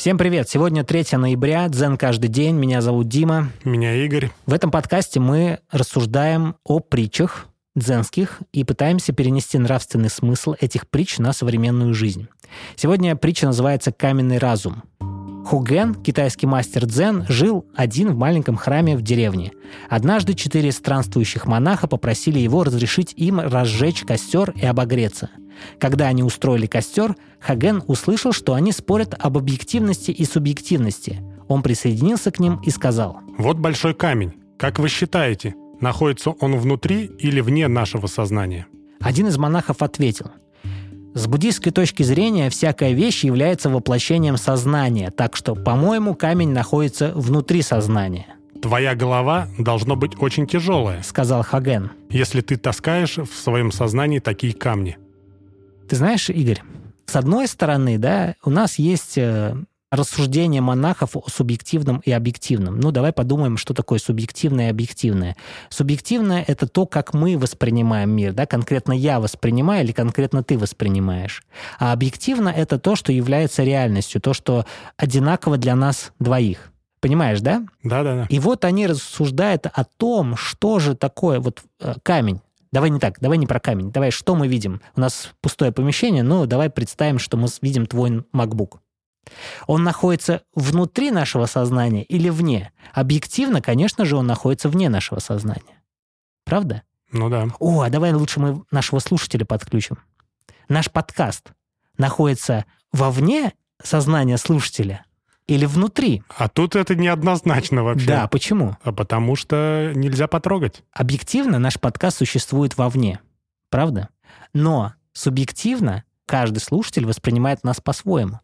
Всем привет! Сегодня 3 ноября, дзен каждый день. Меня зовут Дима. Меня Игорь. В этом подкасте мы рассуждаем о притчах дзенских и пытаемся перенести нравственный смысл этих притч на современную жизнь. Сегодня притча называется «Каменный разум». Хуген, китайский мастер дзен, жил один в маленьком храме в деревне. Однажды четыре странствующих монаха попросили его разрешить им разжечь костер и обогреться. Когда они устроили костер, Хаген услышал, что они спорят об объективности и субъективности. Он присоединился к ним и сказал. «Вот большой камень. Как вы считаете, находится он внутри или вне нашего сознания?» Один из монахов ответил. С буддийской точки зрения всякая вещь является воплощением сознания, так что, по-моему, камень находится внутри сознания. Твоя голова должно быть очень тяжелая, сказал Хаген. Если ты таскаешь в своем сознании такие камни. Ты знаешь, Игорь, с одной стороны, да, у нас есть э, рассуждение монахов о субъективном и объективном. Ну, давай подумаем, что такое субъективное и объективное. Субъективное — это то, как мы воспринимаем мир, да, конкретно я воспринимаю или конкретно ты воспринимаешь. А объективно — это то, что является реальностью, то, что одинаково для нас двоих. Понимаешь, да? Да, да, да. И вот они рассуждают о том, что же такое вот э, камень. Давай не так, давай не про камень. Давай, что мы видим? У нас пустое помещение, но давай представим, что мы видим твой MacBook. Он находится внутри нашего сознания или вне? Объективно, конечно же, он находится вне нашего сознания. Правда? Ну да. О, а давай лучше мы нашего слушателя подключим. Наш подкаст находится вовне сознания слушателя или внутри? А тут это неоднозначно вообще. Да, почему? А потому что нельзя потрогать. Объективно наш подкаст существует вовне, правда? Но субъективно каждый слушатель воспринимает нас по-своему.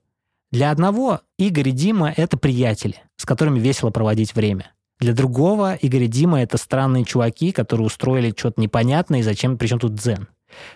Для одного Игорь и Дима — это приятели, с которыми весело проводить время. Для другого Игорь и Дима — это странные чуваки, которые устроили что-то непонятное, и зачем, причем тут дзен.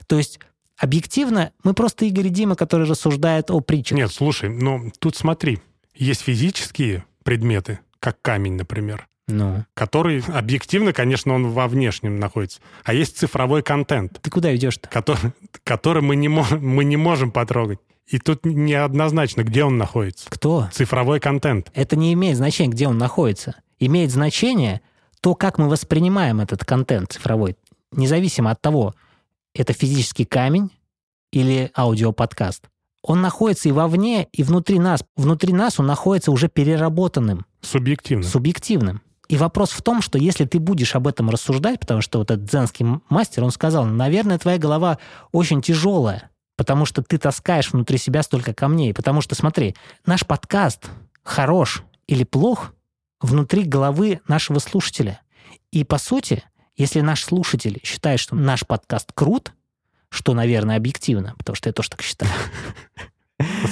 То есть объективно мы просто Игорь и Дима, которые рассуждают о притчах. Нет, слушай, ну тут смотри, есть физические предметы, как камень, например, ну. который объективно, конечно, он во внешнем находится. А есть цифровой контент. Ты куда идешь-то? Который, который мы, не можем, мы не можем потрогать. И тут неоднозначно, где он находится. Кто? Цифровой контент. Это не имеет значения, где он находится. Имеет значение то, как мы воспринимаем этот контент цифровой. Независимо от того, это физический камень или аудиоподкаст. Он находится и вовне, и внутри нас. Внутри нас он находится уже переработанным. Субъективным. Субъективным. И вопрос в том, что если ты будешь об этом рассуждать, потому что вот этот дзенский мастер, он сказал, наверное, твоя голова очень тяжелая, потому что ты таскаешь внутри себя столько камней. Потому что, смотри, наш подкаст хорош или плох внутри головы нашего слушателя. И, по сути, если наш слушатель считает, что наш подкаст крут, что, наверное, объективно, потому что я тоже так считаю.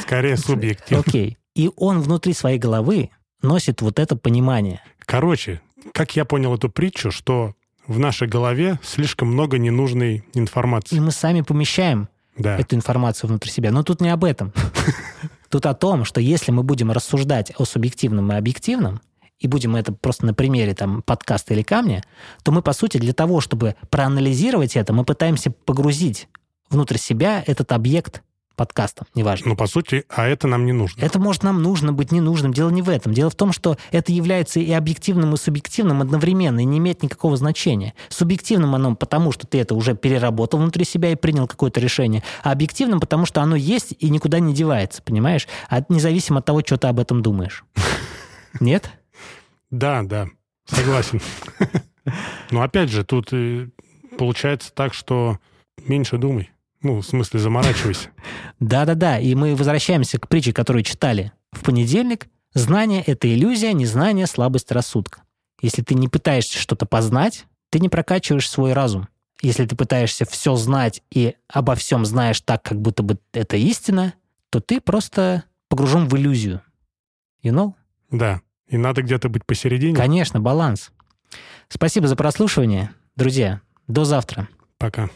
Скорее субъективно. Окей. И он внутри своей головы носит вот это понимание. Короче, как я понял эту притчу, что в нашей голове слишком много ненужной информации. И мы сами помещаем да. эту информацию внутри себя. Но тут не об этом. Тут о том, что если мы будем рассуждать о субъективном и объективном, и будем это просто на примере там, подкаста или камня, то мы, по сути, для того, чтобы проанализировать это, мы пытаемся погрузить внутрь себя этот объект подкастом, неважно. Ну, по сути, а это нам не нужно. Это может нам нужно быть ненужным. Дело не в этом. Дело в том, что это является и объективным, и субъективным одновременно, и не имеет никакого значения. Субъективным оно потому, что ты это уже переработал внутри себя и принял какое-то решение, а объективным потому, что оно есть и никуда не девается, понимаешь? А независимо от того, что ты об этом думаешь. Нет? Да, да, согласен. Но опять же, тут получается так, что меньше думай. Ну, в смысле, заморачивайся. Да-да-да, и мы возвращаемся к притче, которую читали в понедельник. Знание — это иллюзия, незнание — слабость рассудка. Если ты не пытаешься что-то познать, ты не прокачиваешь свой разум. Если ты пытаешься все знать и обо всем знаешь так, как будто бы это истина, то ты просто погружен в иллюзию. You know? Да. И надо где-то быть посередине. Конечно, баланс. Спасибо за прослушивание. Друзья, до завтра. Пока.